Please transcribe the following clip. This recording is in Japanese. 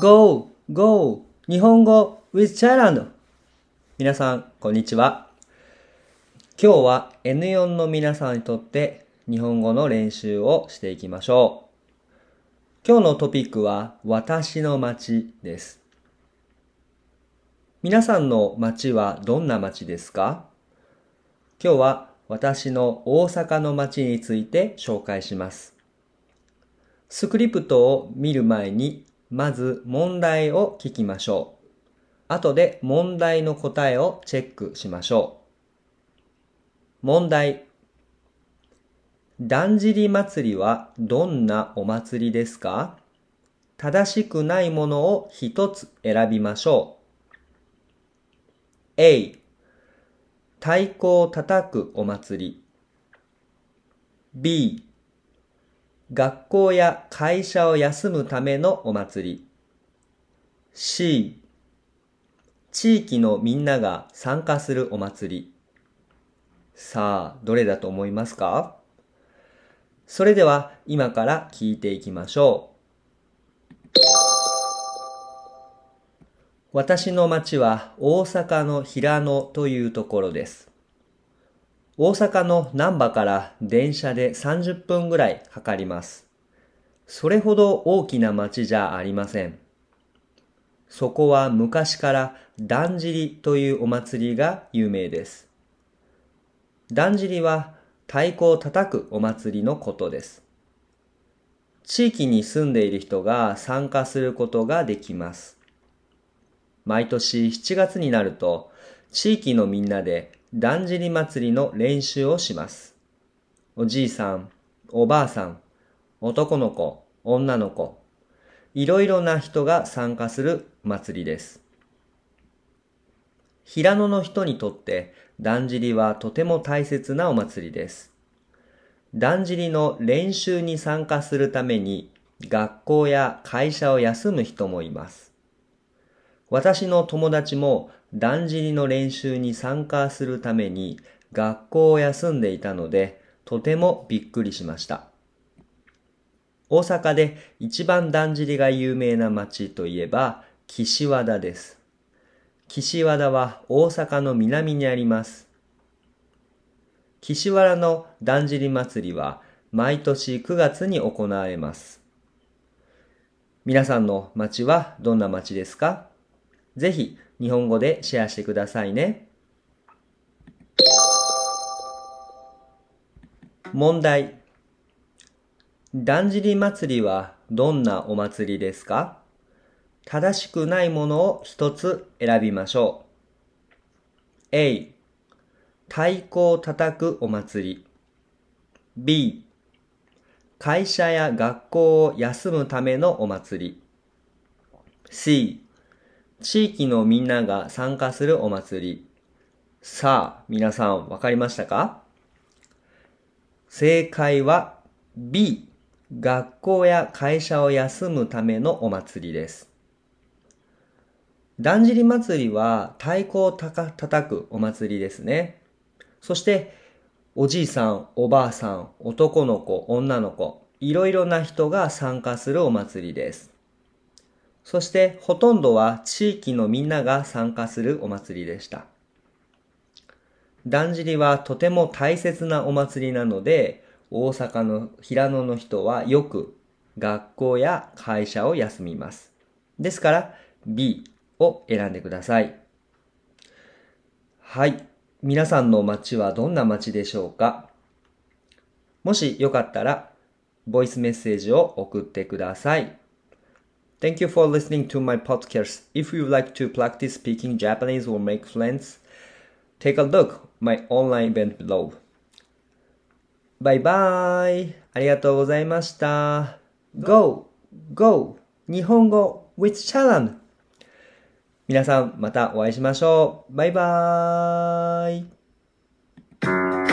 Go! Go! 日本語 with Thailand! 皆さん、こんにちは。今日は N4 の皆さんにとって日本語の練習をしていきましょう。今日のトピックは私の街です。皆さんの街はどんな街ですか？今日は私の大阪の街について紹介します。スクリプトを見る前にまず問題を聞きましょう。後で問題の答えをチェックしましょう。問題。だんじり祭りはどんなお祭りですか？正しくないものを一つ選びましょう。A 太鼓を叩くお祭り B 学校や会社を休むためのお祭り。C、地域のみんなが参加するお祭り。さあ、どれだと思いますか？それでは今から聞いていきましょう。私の町は大阪の平野というところです。大阪の南波から電車で30分ぐらいかかります。それほど大きな町じゃありません。そこは昔からだんじりというお祭りが有名です。だんじりは太鼓を叩くお祭りのことです。地域に住んでいる人が参加することができます。毎年7月になると地域のみんなでだんじり祭りの練習をします。おじいさん、おばあさん、男の子、女の子、いろいろな人が参加する祭りです。平野の人にとってだんじりはとても大切なお祭りです。だんじりの練習に参加するために学校や会社を休む人もいます。私の友達もだんじりの練習に参加するために学校を休んでいたので、とてもびっくりしました。大阪で一番だんじりが有名な町といえば、岸和田です。岸和田は大阪の南にあります。岸和田のだんじり祭りは毎年9月に行われます。皆さんの町はどんな町ですか？ぜひ日本語でシェアしてくださいね。問題。だんじり祭りはどんなお祭りですか？正しくないものを一つ選びましょう。A、太鼓を叩くお祭り。B、会社や学校を休むためのお祭り。C、地域のみんなが参加するお祭り。さあ、皆さんわかりましたか？正解は B。学校や会社を休むためのお祭りです。だんじり祭りは太鼓をたか叩くお祭りですね。そして、おじいさん、おばあさん、男の子、女の子、いろいろな人が参加するお祭りです。そしてほとんどは地域のみんなが参加するお祭りでした。だんじりはとても大切なお祭りなので、大阪の平野の人はよく学校や会社を休みます。ですから B を選んでください。はい。皆さんの街はどんな街でしょうか？もしよかったら、ボイスメッセージを送ってください。Thank you for listening to my podcast. If you like to practice speaking Japanese or make friends, take a look my online event below. バイバイありがとうございました。Go! Go! 日本語 with Chalan! 皆さんまたお会いしましょう。バイバーイ